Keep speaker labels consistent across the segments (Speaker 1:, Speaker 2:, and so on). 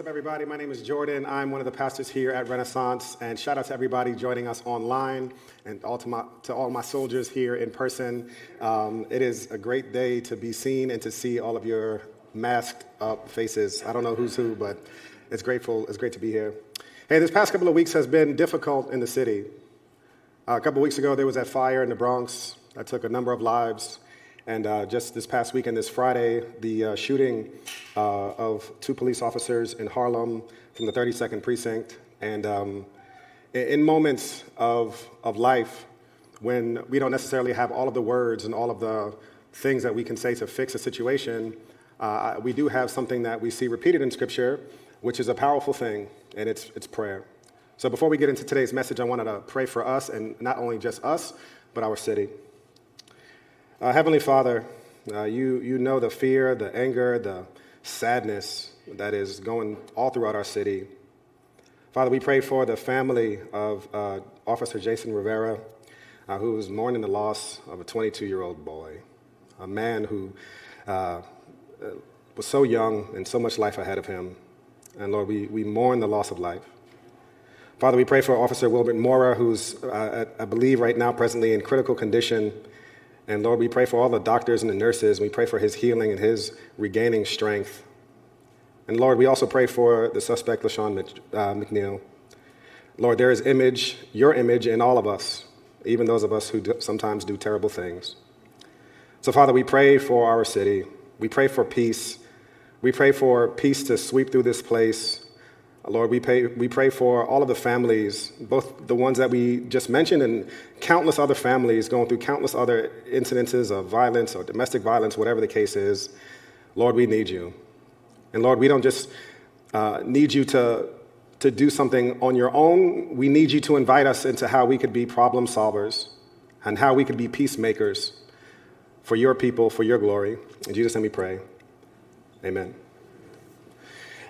Speaker 1: up, everybody? My name is Jordan. I'm one of the pastors here at Renaissance. And shout out to everybody joining us online and all to, my, to all my soldiers here in person. Um, it is a great day to be seen and to see all of your masked up faces. I don't know who's who, but it's grateful. It's great to be here. Hey, this past couple of weeks has been difficult in the city. Uh, a couple of weeks ago, there was that fire in the Bronx that took a number of lives. And uh, just this past weekend, this Friday, the uh, shooting uh, of two police officers in Harlem from the 32nd Precinct. And um, in moments of, of life when we don't necessarily have all of the words and all of the things that we can say to fix a situation, uh, we do have something that we see repeated in Scripture, which is a powerful thing, and it's, it's prayer. So before we get into today's message, I wanted to pray for us, and not only just us, but our city. Uh, Heavenly Father, uh, you, you know the fear, the anger, the sadness that is going all throughout our city. Father, we pray for the family of uh, Officer Jason Rivera, uh, who is mourning the loss of a 22 year old boy, a man who uh, was so young and so much life ahead of him. And Lord, we, we mourn the loss of life. Father, we pray for Officer Wilbert Mora, who's, uh, I believe, right now presently in critical condition and Lord, we pray for all the doctors and the nurses. We pray for his healing and his regaining strength. And Lord, we also pray for the suspect, LaShawn uh, McNeil. Lord, there is image, your image in all of us, even those of us who do, sometimes do terrible things. So, Father, we pray for our city. We pray for peace. We pray for peace to sweep through this place. Lord, we pray, we pray for all of the families, both the ones that we just mentioned and countless other families going through countless other incidences of violence or domestic violence, whatever the case is. Lord, we need you. And Lord, we don't just uh, need you to, to do something on your own. We need you to invite us into how we could be problem solvers and how we could be peacemakers for your people, for your glory. In Jesus' name we pray. Amen.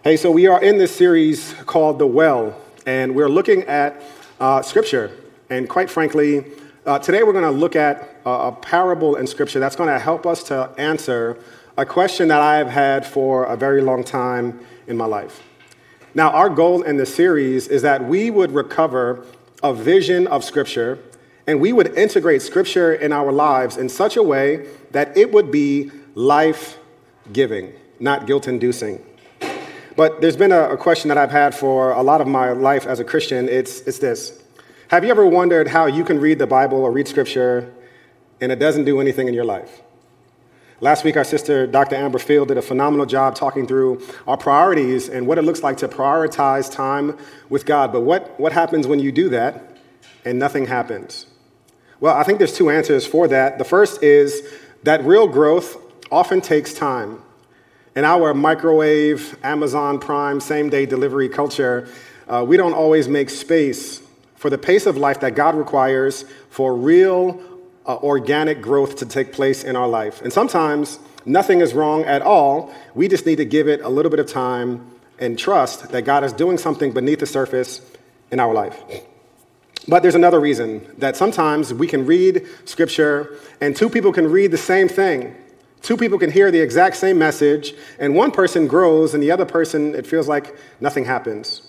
Speaker 1: Hey, so we are in this series called The Well, and we're looking at uh, Scripture. And quite frankly, uh, today we're going to look at a, a parable in Scripture that's going to help us to answer a question that I have had for a very long time in my life. Now, our goal in this series is that we would recover a vision of Scripture and we would integrate Scripture in our lives in such a way that it would be life giving, not guilt inducing. But there's been a, a, question that I've had for a lot of my life as a Christian. It's, it's this Have you ever wondered how you can read the Bible or read Scripture and it doesn't do anything in your life? Last week, our sister, Dr. Amber Field, did a phenomenal job talking through our priorities and what it looks like to prioritize time with God. But what, what happens when you do that and nothing happens? Well, I think there's two answers for that. The first is that real growth often takes time. In our microwave, Amazon Prime, same day delivery culture, uh, we don't always make space for the pace of life that God requires for real uh, organic growth to take place in our life. And sometimes nothing is wrong at all. We just need to give it a little bit of time and trust that God is doing something beneath the surface in our life. But there's another reason that sometimes we can read scripture and two people can read the same thing Two people can hear the exact same message, and one person grows, and the other person, it feels like nothing happens.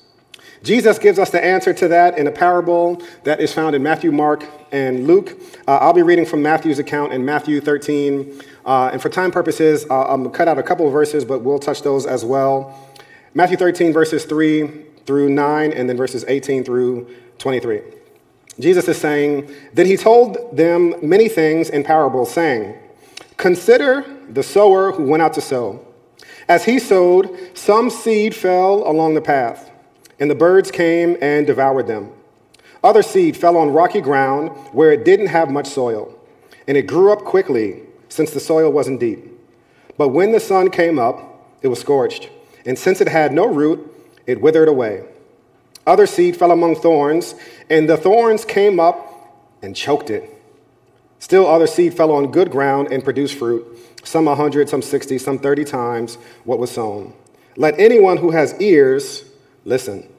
Speaker 1: Jesus gives us the answer to that in a parable that is found in Matthew, Mark, and Luke. Uh, I'll be reading from Matthew's account in Matthew 13. Uh, and for time purposes, uh, I'm going to cut out a couple of verses, but we'll touch those as well. Matthew 13, verses 3 through 9, and then verses 18 through 23. Jesus is saying, Then he told them many things in parables, saying, Consider the sower who went out to sow. As he sowed, some seed fell along the path, and the birds came and devoured them. Other seed fell on rocky ground where it didn't have much soil, and it grew up quickly since the soil wasn't deep. But when the sun came up, it was scorched, and since it had no root, it withered away. Other seed fell among thorns, and the thorns came up and choked it. Still, other seed fell on good ground and produced fruit, some a hundred, some sixty, some thirty times what was sown. Let anyone who has ears listen.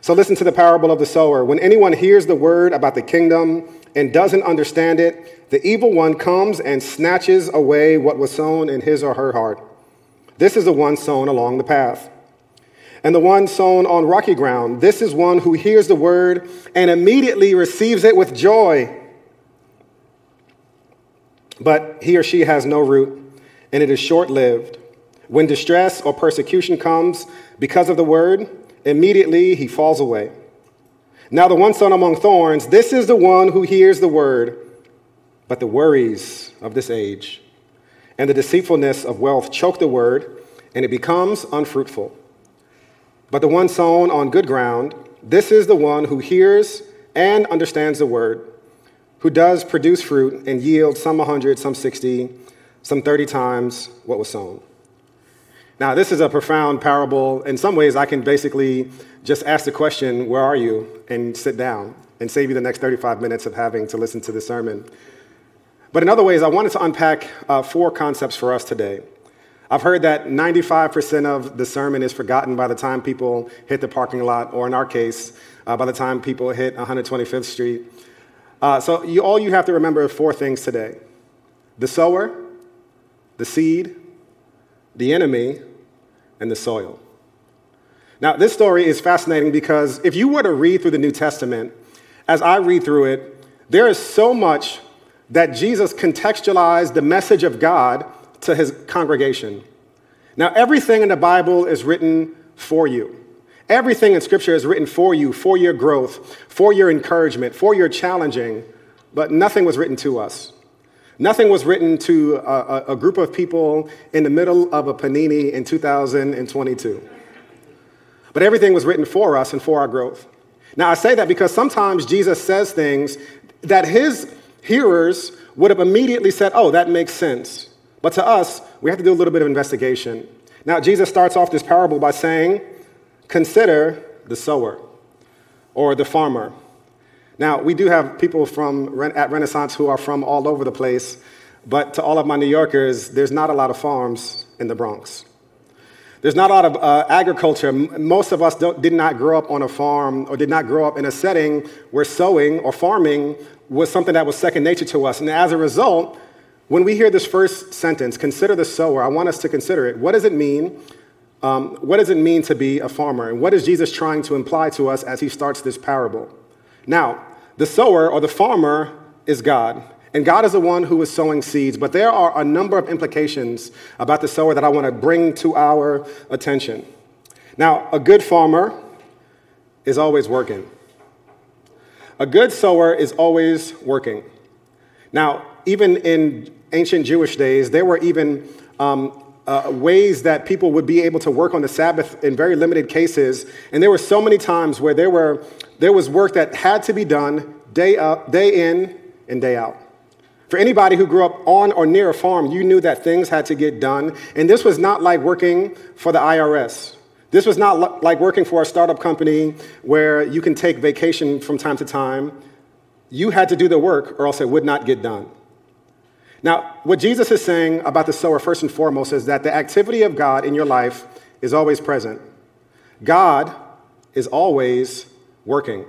Speaker 1: So, listen to the parable of the sower. When anyone hears the word about the kingdom and doesn't understand it, the evil one comes and snatches away what was sown in his or her heart. This is the one sown along the path. And the one sown on rocky ground, this is one who hears the word and immediately receives it with joy. But he or she has no root, and it is short lived. When distress or persecution comes because of the word, immediately he falls away. Now, the one sown among thorns, this is the one who hears the word, but the worries of this age and the deceitfulness of wealth choke the word, and it becomes unfruitful. But the one sown on good ground, this is the one who hears and understands the word, who does produce fruit and yield some 100, some 60, some 30 times what was sown. Now, this is a profound parable. In some ways, I can basically just ask the question, Where are you? and sit down and save you the next 35 minutes of having to listen to the sermon. But in other ways, I wanted to unpack uh, four concepts for us today. I've heard that 95% of the sermon is forgotten by the time people hit the parking lot, or in our case, uh, by the time people hit 125th Street. Uh, so you, all you have to remember are four things today the sower, the seed, the enemy, and the soil. Now, this story is fascinating because if you were to read through the New Testament, as I read through it, there is so much that Jesus contextualized the message of God to his congregation. Now, everything in the Bible is written for you. Everything in Scripture is written for you, for your growth, for your encouragement, for your challenging, but nothing was written to us. Nothing was written to a, a, group of people in the middle of a panini in 2022. But everything was written for us and for our growth. Now, I say that because sometimes Jesus says things that his hearers would have immediately said, oh, that makes sense. But to us, we have to do a little bit of investigation. Now, Jesus starts off this parable by saying, consider the sower or the farmer. Now, we do have people from at Renaissance who are from all over the place, but to all of my New Yorkers, there's not a lot of farms in the Bronx. There's not a lot of uh, agriculture. Most of us did not grow up on a farm or did not grow up in a setting where sowing or farming was something that was second nature to us. And as a result, when we hear this first sentence, consider the sower, I want us to consider it. What does it mean? Um, what does it mean to be a farmer? And what is Jesus trying to imply to us as he starts this parable? Now, the sower or the farmer is God. And God is the one who is sowing seeds. But there are a number of implications about the sower that I want to bring to our attention. Now, a good farmer is always working. A good sower is always working. Now, even in ancient Jewish days, there were even um, uh, ways that people would be able to work on the Sabbath in very limited cases. And there were so many times where there, were, there was work that had to be done day, up, day in and day out. For anybody who grew up on or near a farm, you knew that things had to get done. And this was not like working for the IRS. This was not like working for a startup company where you can take vacation from time to time. You had to do the work or else it would not get done. Now, what Jesus is saying about the sower, first and foremost, is that the activity of God in your life is always present. God is always working.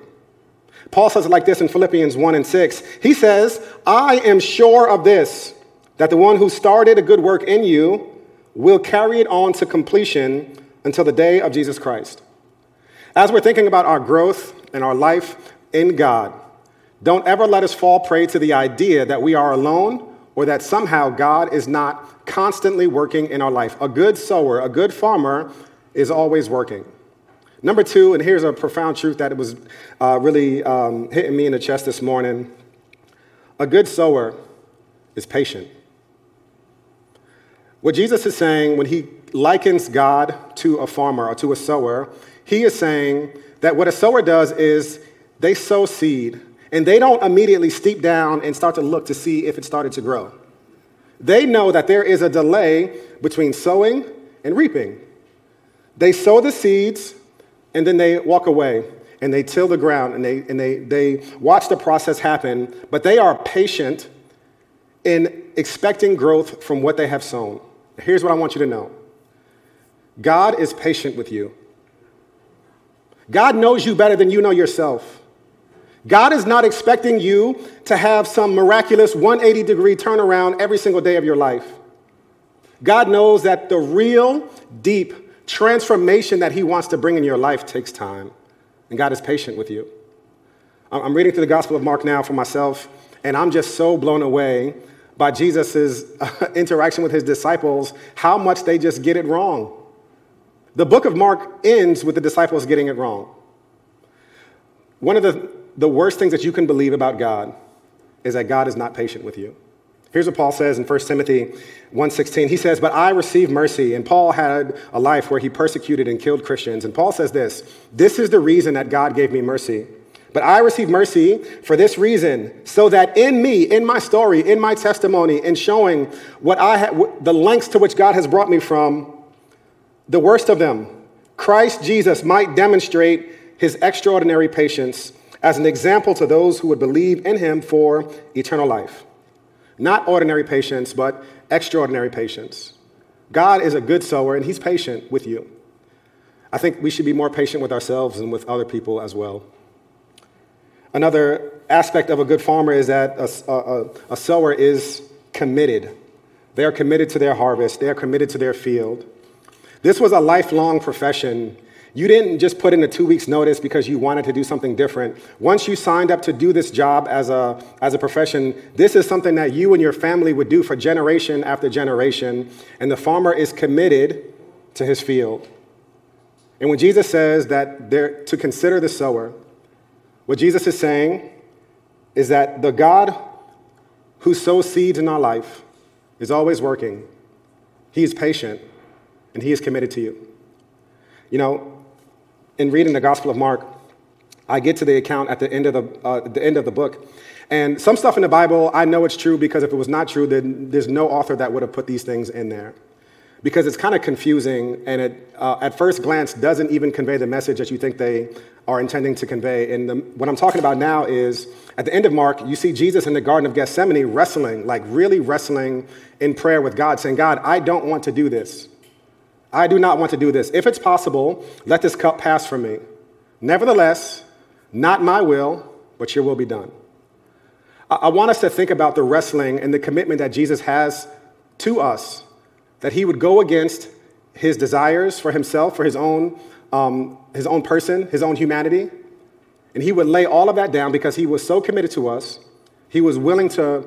Speaker 1: Paul says it like this in Philippians 1 and 6. He says, I am sure of this, that the one who started a good work in you will carry it on to completion until the day of Jesus Christ. As we're thinking about our growth and our life in God, don't ever let us fall prey to the idea that we are alone or that somehow God is not constantly working in our life. A good sower, a good farmer is always working. Number two, and here's a profound truth that was uh, really um, hitting me in the chest this morning a good sower is patient. What Jesus is saying when he likens God to a farmer or to a sower, he is saying that what a sower does is they sow seed and they don't immediately steep down and start to look to see if it started to grow. They know that there is a delay between sowing and reaping. They sow the seeds and then they walk away and they till the ground and they, and they, they watch the process happen, but they are patient in expecting growth from what they have sown. Here's what I want you to know God is patient with you. God knows you better than you know yourself. God is not expecting you to have some miraculous 180 degree turnaround every single day of your life. God knows that the real, deep, transformation that He wants to bring in your life takes time, and God is patient with you. I'm reading through the Gospel of Mark now for myself, and I'm just so blown away by Jesus' uh, interaction with his disciples, how much they just get it wrong. The book of Mark ends with the disciples getting it wrong. One of the, the worst things that you can believe about God is that God is not patient with you. Here's what Paul says in 1 Timothy 1:16. He says, "But I received mercy." And Paul had a life where he persecuted and killed Christians. And Paul says this, "This is the reason that God gave me mercy." But I received mercy for this reason, so that in me, in my story, in my testimony, in showing what I ha- the lengths to which God has brought me from, the worst of them, Christ Jesus might demonstrate his extraordinary patience as an example to those who would believe in him for eternal life. Not ordinary patience, but extraordinary patience. God is a good sower, and he's patient with you. I think we should be more patient with ourselves and with other people as well. Another aspect of a good farmer is that a, a, a sower is committed. They are committed to their harvest, they are committed to their field. This was a lifelong profession. You didn't just put in a two weeks notice because you wanted to do something different. Once you signed up to do this job as a, as a profession, this is something that you and your family would do for generation after generation. And the farmer is committed to his field. And when Jesus says that they're to consider the sower, what Jesus is saying is that the God who sows seeds in our life is always working. He is patient and he is committed to you. You know, in reading the Gospel of Mark, I get to the account at the end of the, uh, the end of the book. And some stuff in the Bible, I know it's true because if it was not true, then there's no author that would have put these things in there. Because it's kind of confusing and it, uh, at first glance, doesn't even convey the message that you think they are intending to convey. And the, what I'm talking about now is at the end of Mark, you see Jesus in the Garden of Gethsemane wrestling, like really wrestling in prayer with God, saying, God, I don't want to do this. I do not want to do this. If it's possible, let this cup pass from me. Nevertheless, not my will, but your will be done. I, want us to think about the wrestling and the commitment that Jesus has to us, that he would go against his desires for himself, for his own um, his own person, his own humanity. And he would lay all of that down because he was so committed to us. He was willing to,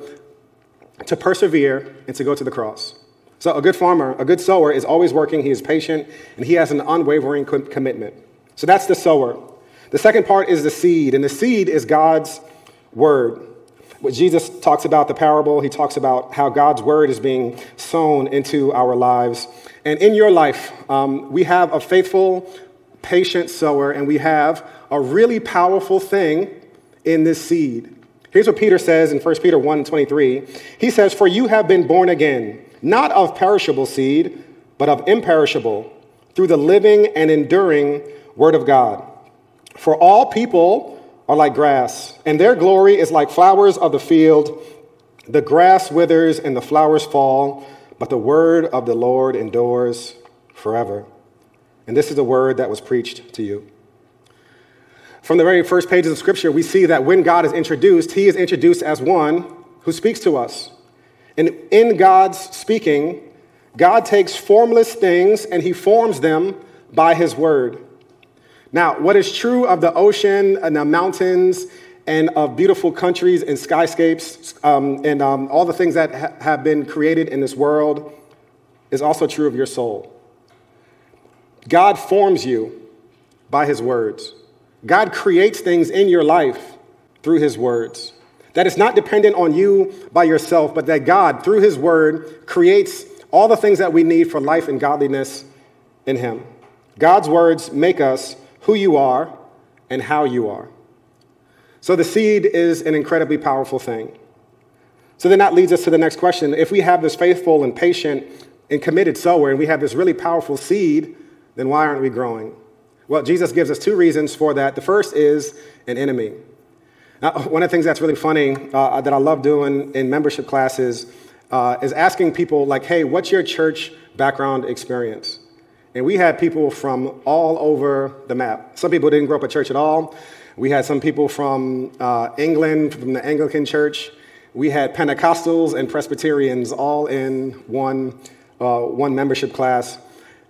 Speaker 1: to persevere and to go to the cross. So, a good farmer, a good sower, is always working. He is patient and he has an unwavering commitment. So, that's the sower. The second part is the seed, and the seed is God's word. What Jesus talks about the parable, he talks about how God's word is being sown into our lives. And in your life, um, we have a faithful, patient sower, and we have a really powerful thing in this seed. Here's what Peter says in 1 Peter 1 23. He says, For you have been born again, not of perishable seed, but of imperishable, through the living and enduring word of God. For all people are like grass, and their glory is like flowers of the field. The grass withers and the flowers fall, but the word of the Lord endures forever. And this is the word that was preached to you. From the very first pages of Scripture, we see that when God is introduced, he is introduced as one who speaks to us. And in God's speaking, God takes formless things and he forms them by his word. Now, what is true of the ocean and the mountains and of beautiful countries and skyscapes um, and um, all the things that ha- have been created in this world is also true of your soul. God forms you by his words. God creates things in your life through his words. That it's not dependent on you by yourself, but that God, through his word, creates all the things that we need for life and godliness in him. God's words make us who you are and how you are. So the seed is an incredibly powerful thing. So then that leads us to the next question. If we have this faithful and patient and committed sower, and we have this really powerful seed, then why aren't we growing? Well, Jesus gives us two reasons for that. The first is an enemy. Now, one of the things that's really funny uh, that I love doing in membership classes uh, is asking people, like, hey, what's your church background experience? And we had people from all over the map. Some people didn't grow up at church at all. We had some people from uh, England, from the Anglican church. We had Pentecostals and Presbyterians all in one, uh, one membership class.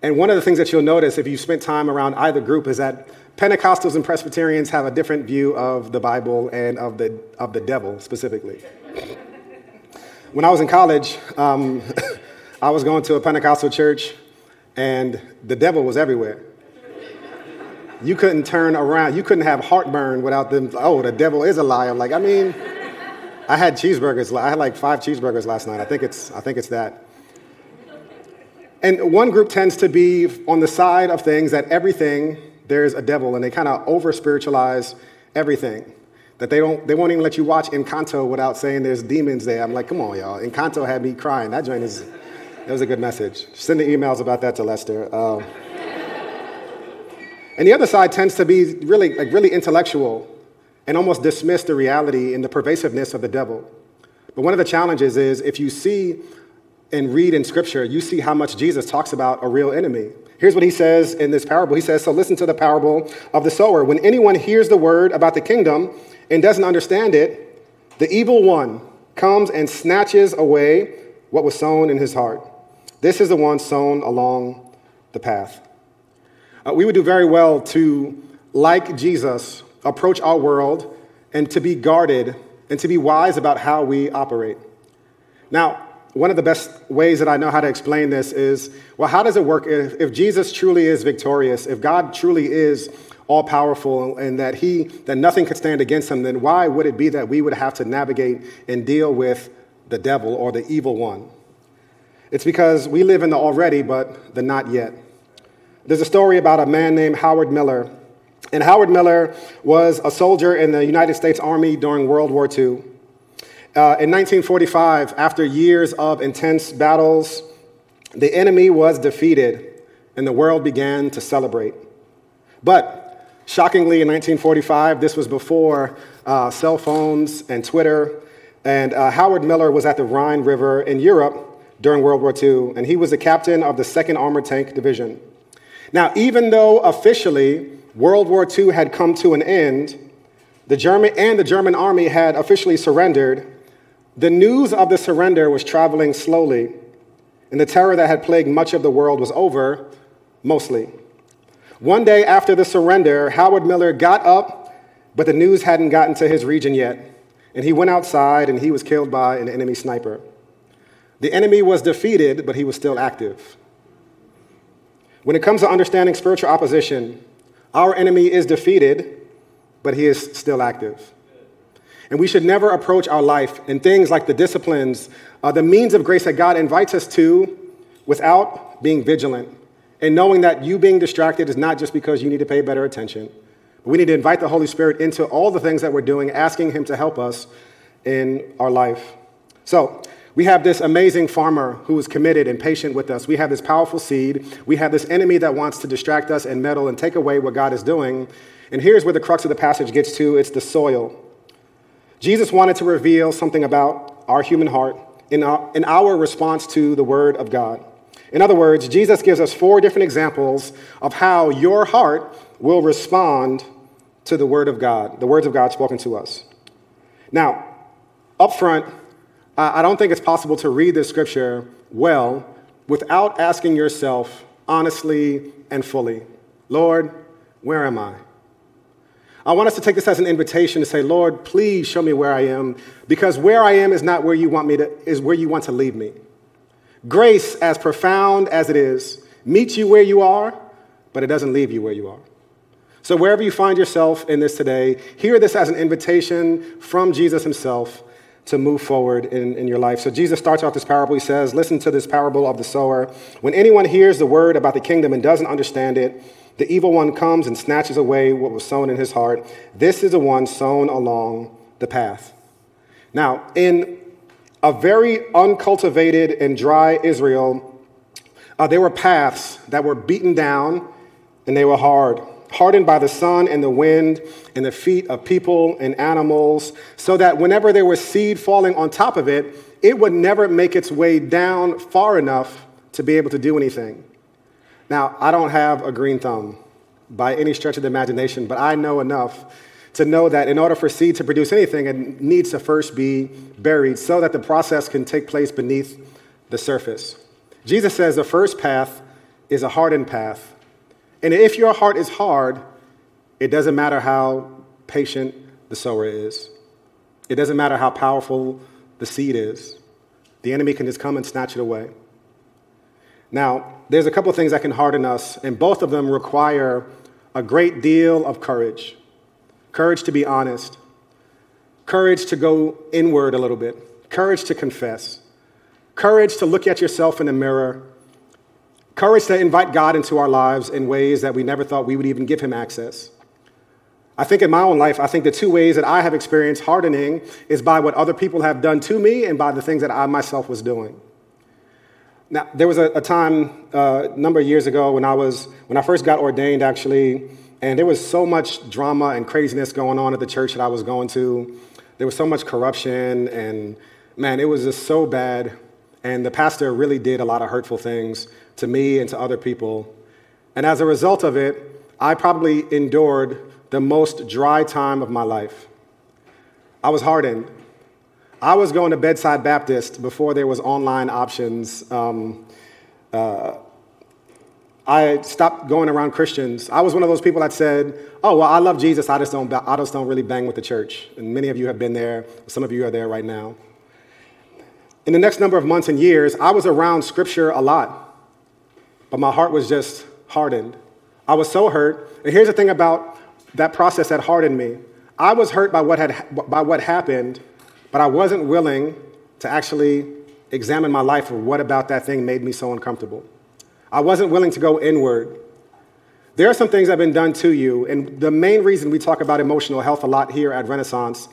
Speaker 1: And one of the things that you'll notice if you spent time around either group is that Pentecostals and Presbyterians have a different view of the Bible and of the, of the devil specifically. when I was in college, um, I was going to a Pentecostal church, and the devil was everywhere. You couldn't turn around. You couldn't have heartburn without them. Oh, the devil is a liar. Like, I mean, I had cheeseburgers. I had like five cheeseburgers last night. I think it's, I think it's that. And one group tends to be on the side of things that everything there's a devil, and they kind of over spiritualize everything. That they don't, they won't even let you watch Encanto without saying there's demons there. I'm like, come on, y'all. Encanto had me crying. That joint is, that was a good message. Send the emails about that to Lester. Um, and the other side tends to be really, like, really intellectual and almost dismiss the reality and the pervasiveness of the devil. But one of the challenges is if you see and read in Scripture, you see how much Jesus talks about a real enemy. Here's what he says in this parable. He says, So listen to the parable of the sower. When anyone hears the word about the kingdom and doesn't understand it, the evil one comes and snatches away what was sown in his heart. This is the one sown along the path. Uh, we would do very well to, like Jesus, approach our world and to be guarded and to be wise about how we operate. Now, one of the best ways that I know how to explain this is well, how does it work if, if Jesus truly is victorious, if God truly is all powerful and that he that nothing could stand against him then why would it be that we would have to navigate and deal with the devil or the evil one? It's because we live in the already but the not yet. There's a story about a man named howard miller and howard miller was a soldier in the united states army during world war ii uh, in 1945, after years of intense battles, the enemy was defeated and the world began to celebrate. But shockingly, in 1945, this was before uh, cell phones and Twitter, and uh, Howard Miller was at the Rhine River in Europe during World War II, and he was the captain of the 2nd Armored Tank Division. Now, even though officially World War II had come to an end, the German and the German army had officially surrendered, the news of the surrender was traveling slowly, and the terror that had plagued much of the world was over, mostly. One day after the surrender, Howard Miller got up, but the news hadn't gotten to his region yet, and he went outside and he was killed by an enemy sniper. The enemy was defeated, but he was still active. When it comes to understanding spiritual opposition, our enemy is defeated, but he is still active. And we should never approach our life and things like the disciplines, uh, the means of grace that God invites us to without being vigilant and knowing that you being distracted is not just because you need to pay better attention. But we need to invite the Holy Spirit into all the things that we're doing, asking Him to help us in our life. So, we have this amazing farmer who is committed and patient with us. We have this powerful seed. We have this enemy that wants to distract us and meddle and take away what God is doing. And here's where the crux of the passage gets to it's the soil. Jesus wanted to reveal something about our human heart in our, in our response to the Word of God. In other words, Jesus gives us four different examples of how your heart will respond to the Word of God, the words of God spoken to us. Now, up front, I don't think it's possible to read this scripture well without asking yourself honestly and fully, Lord, where am I? I want us to take this as an invitation to say, Lord, please show me where I am, because where I am is not where you want me to, is where you want to leave me. Grace, as profound as it is, meets you where you are, but it doesn't leave you where you are. So, wherever you find yourself in this today, hear this as an invitation from Jesus himself to move forward in, in your life. So, Jesus starts off this parable. He says, Listen to this parable of the sower. When anyone hears the word about the kingdom and doesn't understand it, the evil one comes and snatches away what was sown in his heart. This is the one sown along the path. Now, in a very uncultivated and dry Israel, uh, there were paths that were beaten down and they were hard, hardened by the sun and the wind and the feet of people and animals, so that whenever there was seed falling on top of it, it would never make its way down far enough to be able to do anything. Now, I don't have a green thumb by any stretch of the imagination, but I know enough to know that in order for seed to produce anything, it needs to first be buried so that the process can take place beneath the surface. Jesus says the first path is a hardened path. And if your heart is hard, it doesn't matter how patient the sower is. It doesn't matter how powerful the seed is. The enemy can just come and snatch it away. Now, there's a couple of things that can harden us, and both of them require a great deal of courage. Courage to be honest, courage to go inward a little bit, courage to confess, courage to look at yourself in the mirror, courage to invite God into our lives in ways that we never thought we would even give Him access. I think in my own life, I think the two ways that I have experienced hardening is by what other people have done to me and by the things that I myself was doing. Now, there was a, a time uh, a number of years ago when I was, when I first got ordained actually, and there was so much drama and craziness going on at the church that I was going to. There was so much corruption, and man, it was just so bad. And the pastor really did a lot of hurtful things to me and to other people. And as a result of it, I probably endured the most dry time of my life. I was hardened. I was going to Bedside Baptist before there was online options. Um, uh, I stopped going around Christians. I was one of those people that said, "Oh, well, I love Jesus. I just don't. I just don't really bang with the church." And many of you have been there. Some of you are there right now. In the next number of months and years, I was around Scripture a lot, but my heart was just hardened. I was so hurt. And here's the thing about that process that hardened me. I was hurt by what had by what happened, but I wasn't willing to actually examine my life or what about that thing made me so uncomfortable. I wasn't willing to go inward. There are some things that have been done to you, and the main reason we talk about emotional health a lot here at Renaissance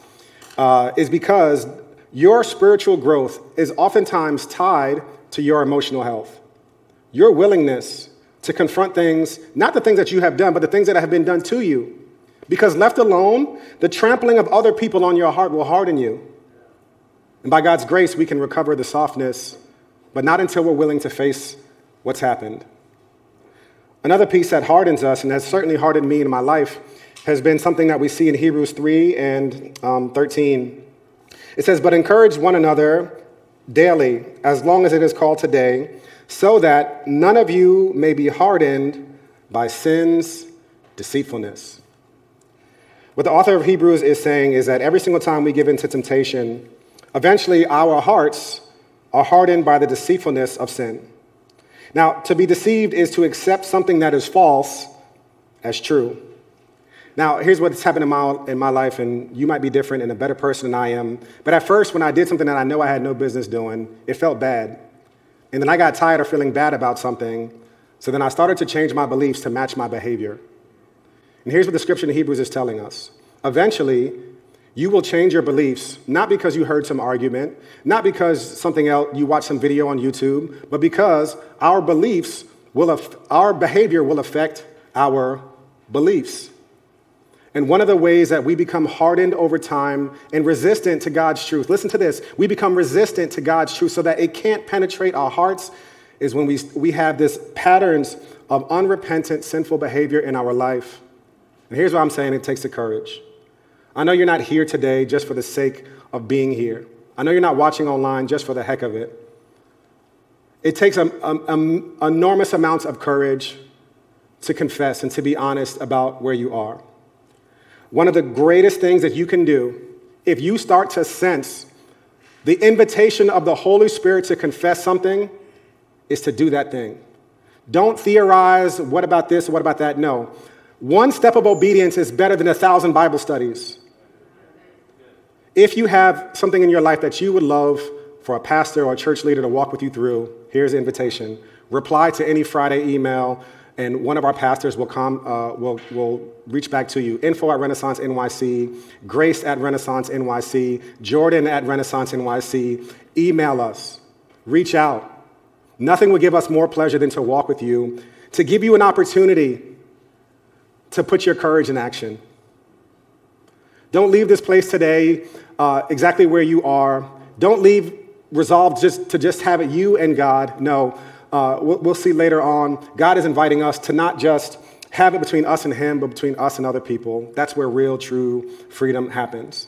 Speaker 1: uh, is because your spiritual growth is oftentimes tied to your emotional health. Your willingness to confront things, not the things that you have done, but the things that have been done to you. Because left alone, the trampling of other people on your heart will harden you. And by God's grace, we can recover the softness, but not until we're willing to face what's happened. Another piece that hardens us, and has certainly hardened me in my life, has been something that we see in Hebrews 3 and um, 13. It says, But encourage one another daily, as long as it is called today, so that none of you may be hardened by sin's deceitfulness. What the author of Hebrews is saying is that every single time we give in to temptation, Eventually, our hearts are hardened by the deceitfulness of sin. Now, to be deceived is to accept something that is false as true. Now, here's what's happened in my, in my life, and you might be different and a better person than I am. But at first, when I did something that I know I had no business doing, it felt bad. And then I got tired of feeling bad about something, so then I started to change my beliefs to match my behavior. And here's what the scripture in Hebrews is telling us. Eventually, you will change your beliefs, not because you heard some argument, not because something else, you watched some video on YouTube, but because our beliefs will, our behavior will affect our beliefs. And one of the ways that we become hardened over time and resistant to God's truth, listen to this, we become resistant to God's truth so that it can't penetrate our hearts is when we, we have this patterns of unrepentant, sinful behavior in our life. And here's what I'm saying it takes the courage. I know you're not here today just for the sake of being here. I know you're not watching online just for the heck of it. It takes a, a, a, enormous amounts of courage to confess and to be honest about where you are. One of the greatest things that you can do if you start to sense the invitation of the Holy Spirit to confess something is to do that thing. Don't theorize, what about this, what about that? No. One step of obedience is better than a thousand Bible studies. If you have something in your life that you would love for a pastor or a church leader to walk with you through, here's the invitation. Reply to any Friday email, and one of our pastors will come, uh, will, will reach back to you. Info at Renaissance NYC, Grace at Renaissance NYC, Jordan at Renaissance NYC. Email us, reach out. Nothing would give us more pleasure than to walk with you, to give you an opportunity to put your courage in action. Don't leave this place today uh, exactly where you are. Don't leave resolved just to just have it you and God. No, uh, we'll, we'll see later on. God is inviting us to not just have it between us and Him, but between us and other people. That's where real, true freedom happens.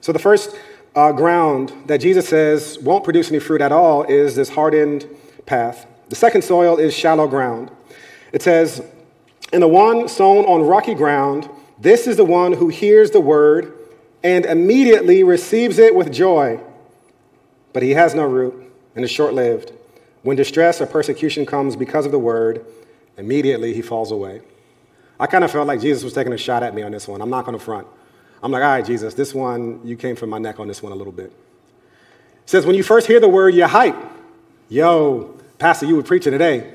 Speaker 1: So the first uh, ground that Jesus says won't produce any fruit at all is this hardened path. The second soil is shallow ground. It says, And the one sown on rocky ground, this is the one who hears the word and immediately receives it with joy. But he has no root and is short lived. When distress or persecution comes because of the word, immediately he falls away. I kind of felt like Jesus was taking a shot at me on this one. I'm not going to front. I'm like, all right, Jesus, this one, you came from my neck on this one a little bit. It says, when you first hear the word, you're hype. Yo, Pastor, you were preaching today.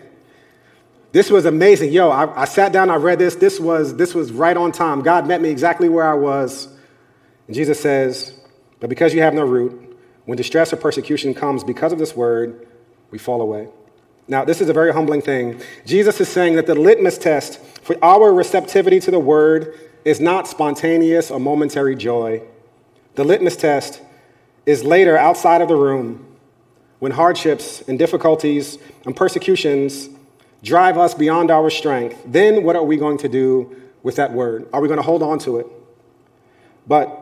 Speaker 1: This was amazing. Yo, I, I, sat down, I read this. This was, this was right on time. God met me exactly where I was. And Jesus says, But because you have no root, when distress or persecution comes because of this word, we fall away. Now, this is a very humbling thing. Jesus is saying that the litmus test for our receptivity to the word is not spontaneous or momentary joy. The litmus test is later outside of the room when hardships and difficulties and persecutions drive us beyond our strength. Then what are we going to do with that word? Are we going to hold on to it? But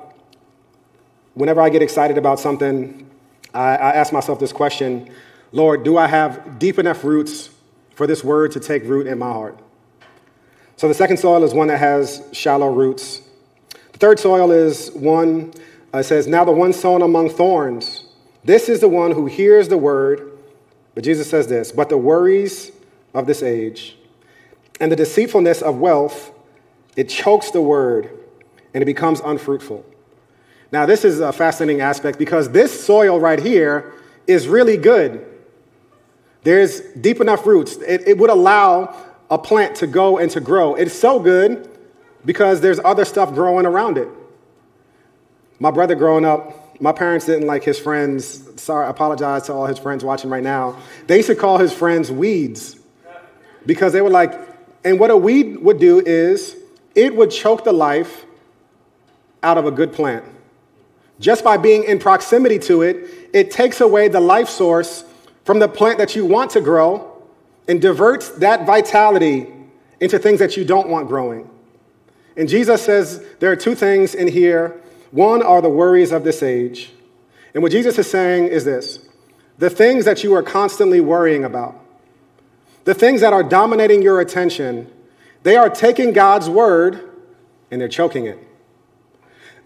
Speaker 1: whenever I get excited about something, I, I ask myself this question Lord, do I have deep enough roots for this word to take root in my heart? So the second soil is one that has shallow roots. The third soil is one, uh, says, Now the one sown among thorns. This is the one who hears the word, but Jesus says this, but the worries of this age and the deceitfulness of wealth, it chokes the word and it becomes unfruitful. Now, this is a fascinating aspect because this soil right here is really good. There's deep enough roots. It, it would allow a plant to go and to grow. It's so good because there's other stuff growing around it. My brother growing up, my parents didn't like his friends. Sorry, I apologize to all his friends watching right now. They used to call his friends weeds because they were like, and what a weed would do is it would choke the life out of a good plant. Just by being in proximity to it, it takes away the life source from the plant that you want to grow and diverts that vitality into things that you don't want growing. And Jesus says there are two things in here. One are the worries of this age. And what Jesus is saying is this the things that you are constantly worrying about, the things that are dominating your attention, they are taking God's word and they're choking it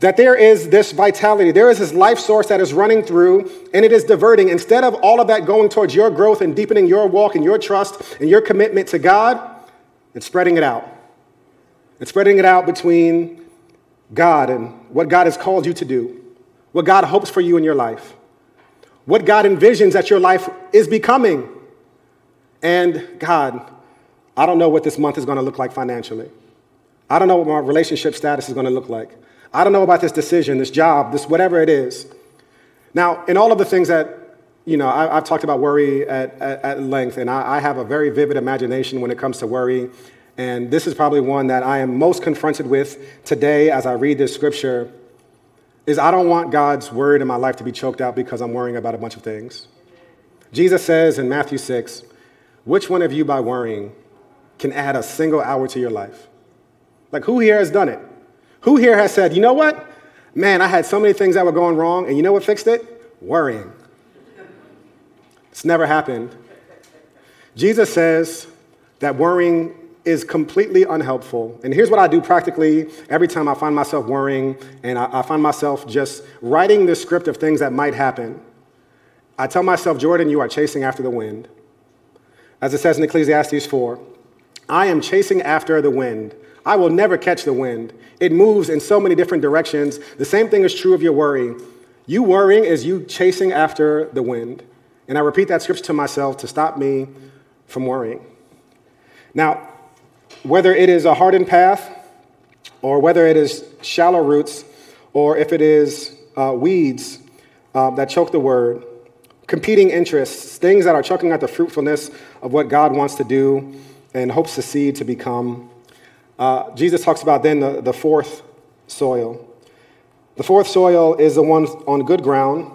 Speaker 1: that there is this vitality, there is this life source that is running through, and it is diverting. Instead of all of that going towards your growth and deepening your walk and your trust and your commitment to God, it's spreading it out. It's spreading it out between God and what God has called you to do, what God hopes for you in your life, what God envisions that your life is becoming. And God, I don't know what this month is going to look like financially. I don't know what my relationship status is going to look like. I don't know about this decision, this job, this whatever it is. Now, in all of the things that, you know, I, have talked about worry at, at, at length, and I, I have a very vivid imagination when it comes to worry. And this is probably one that I am most confronted with today as I read this scripture is I don't want God's word in my life to be choked out because I'm worrying about a bunch of things. Jesus says in Matthew 6, which one of you by worrying can add a single hour to your life? Like who here has done it? Who here has said, you know what? Man, I had so many things that were going wrong, and you know what fixed it? Worrying. It's never happened. Jesus says that worrying is completely unhelpful. And here's what I do practically every time I find myself worrying and I, I, find myself just writing the script of things that might happen. I tell myself, Jordan, you are chasing after the wind. As it says in Ecclesiastes 4, I am chasing after the wind. I will never catch the wind. It moves in so many different directions. The same thing is true of your worry. You worrying is you chasing after the wind. And I repeat that scripture to myself to stop me from worrying. Now, whether it is a hardened path, or whether it is shallow roots, or if it is uh, weeds uh, that choke the word, competing interests, things that are choking out the fruitfulness of what God wants to do and hopes to see to become uh, Jesus talks about then the, the fourth soil. The fourth soil is the one on good ground,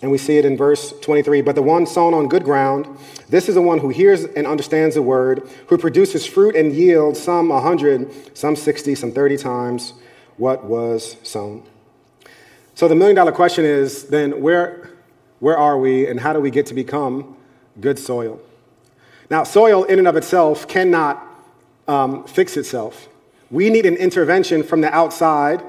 Speaker 1: and we see it in verse 23. But the one sown on good ground, this is the one who hears and understands the word, who produces fruit and yields some 100, some 60, some 30 times what was sown. So the million dollar question is then where, where are we and how do we get to become good soil? Now, soil in and of itself cannot um, fix itself. We need an intervention from the outside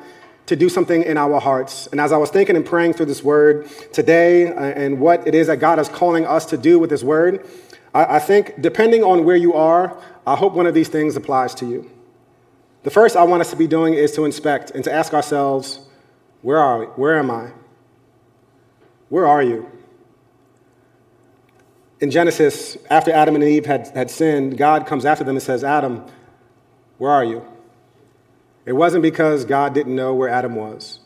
Speaker 1: to do something in our hearts. And as I was thinking and praying through this word today uh, and what it is that God is calling us to do with this word, I, I think depending on where you are, I hope one of these things applies to you. The first I want us to be doing is to inspect and to ask ourselves, where are we? Where am I? Where are you? In Genesis, after Adam and Eve had, had sinned, God comes after them and says, Adam, where are you? It wasn't because God didn't know where Adam was.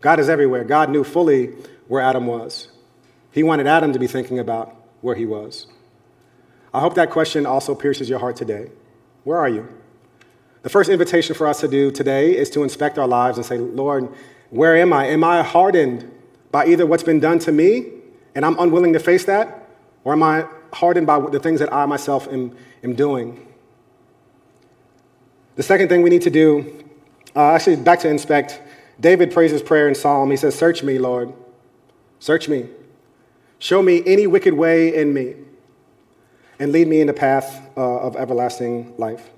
Speaker 1: God is everywhere. God knew fully where Adam was. He wanted Adam to be thinking about where he was. I hope that question also pierces your heart today. Where are you? The first invitation for us to do today is to inspect our lives and say, Lord, where am I? Am I hardened by either what's been done to me and I'm unwilling to face that, or am I hardened by the things that I myself am, am doing? The second thing we need to do uh, actually, back to inspect. David prays his prayer in Psalm. He says, Search me, Lord. Search me. Show me any wicked way in me, and lead me in the path uh, of everlasting life.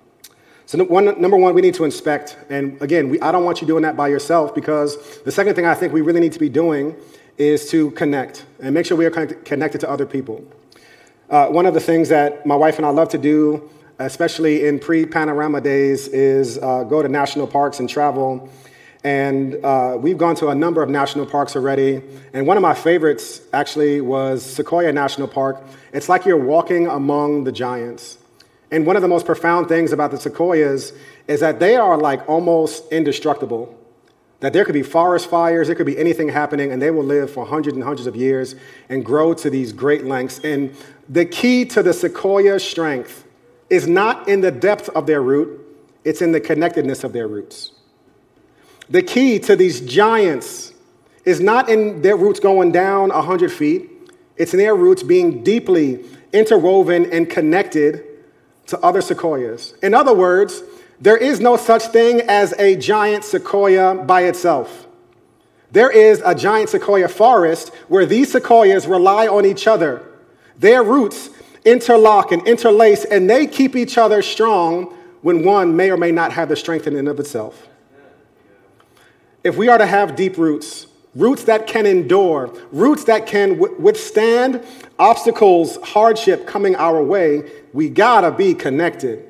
Speaker 1: So, one, number one, we need to inspect. And again, we, I don't want you doing that by yourself because the second thing I think we really need to be doing is to connect and make sure we are connected to other people. Uh, one of the things that my wife and I love to do especially in pre panorama days, is uh, go to national parks and travel. And uh, we've gone to a number of national parks already. And one of my favorites actually was Sequoia National Park. It's like you're walking among the giants. And one of the most profound things about the sequoias is that they are like almost indestructible. That there could be forest fires, there could be anything happening, and they will live for hundreds and hundreds of years and grow to these great lengths. And the key to the sequoia strength is not in the depth of their root, it's in the connectedness of their roots. The key to these giants is not in their roots going down 100 feet, it's in their roots being deeply interwoven and connected to other sequoias. In other words, there is no such thing as a giant sequoia by itself. There is a giant sequoia forest where these sequoias rely on each other. Their roots interlock and interlace, and they keep each other strong when one may or may not have the strength in and of itself. If we are to have deep roots, roots that can endure, roots that can withstand obstacles, hardship coming our way, we gotta be connected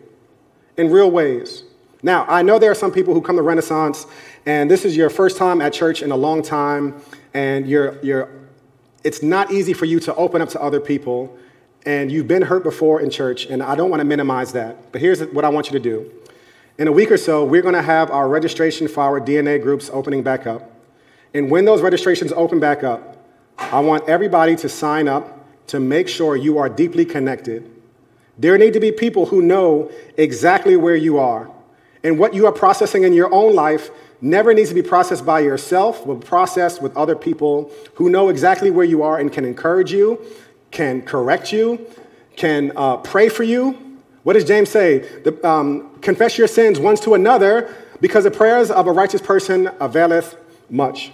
Speaker 1: in real ways. Now, I know there are some people who come to Renaissance, and this is your first time at church in a long time, and you're, you're, it's not easy for you to open up to other people and you've been hurt before in church, and I don't want to minimize that. But here's what I want you to do. In a week or so, we're going to have our registration for our DNA groups opening back up. And when those registrations open back up, I want everybody to sign up to make sure you are deeply connected. There need to be people who know exactly where you are. And what you are processing in your own life never needs to be processed by yourself, but processed with other people who know exactly where you are and can encourage you can correct you, can uh, pray for you. What does James say? The, um, Confess your sins one to another, because the prayers of a righteous person availeth much.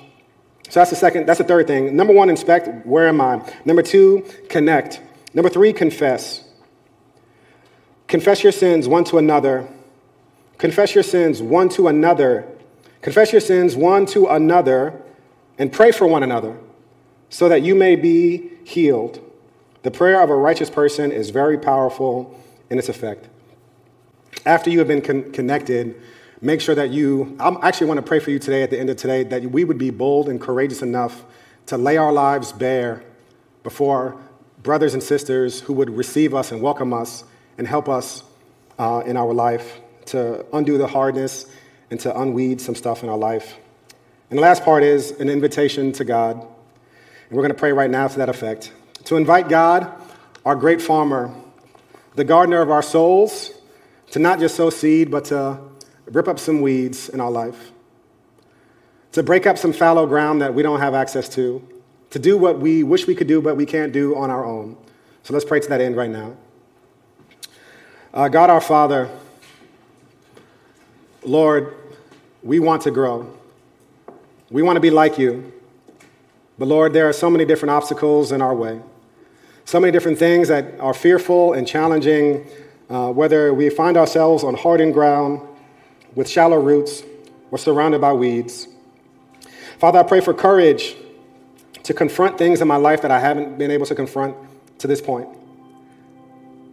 Speaker 1: So that's the second, that's the third thing. Number one, inspect, where am I? Number two, connect. Number three, confess. Confess your sins one to another. Confess your sins one to another. Confess your sins one to another and pray for one another so that you may be healed. The prayer of a righteous person is very powerful in its effect. After you have been con- connected, make sure that you, I actually want to pray for you today at the end of today that we would be bold and courageous enough to lay our lives bare before brothers and sisters who would receive us and welcome us and help us uh, in our life to undo the hardness and to unweed some stuff in our life. And the last part is an invitation to God. And we're going to pray right now to that effect to invite God, our great farmer, the gardener of our souls, to not just sow seed, but to rip up some weeds in our life, to break up some fallow ground that we don't have access to, to do what we wish we could do, but we can't do on our own. So let's pray to that end right now. Uh, God our Father, Lord, we want to grow. We want to be like you. But Lord, there are so many different obstacles in our way. So many different things that are fearful and challenging, uh, whether we find ourselves on hardened ground with shallow roots or surrounded by weeds. Father, I pray for courage to confront things in my life that I haven't been able to confront to this point.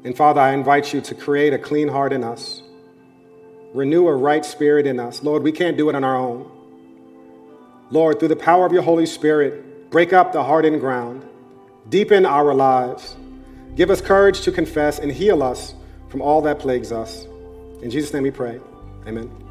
Speaker 1: And Father, I invite you to create a clean heart in us, renew a right spirit in us. Lord, we can't do it on our own. Lord, through the power of your Holy Spirit, break up the hardened ground, deepen our lives, give us courage to confess, and heal us from all that plagues us. In Jesus' name we pray. Amen.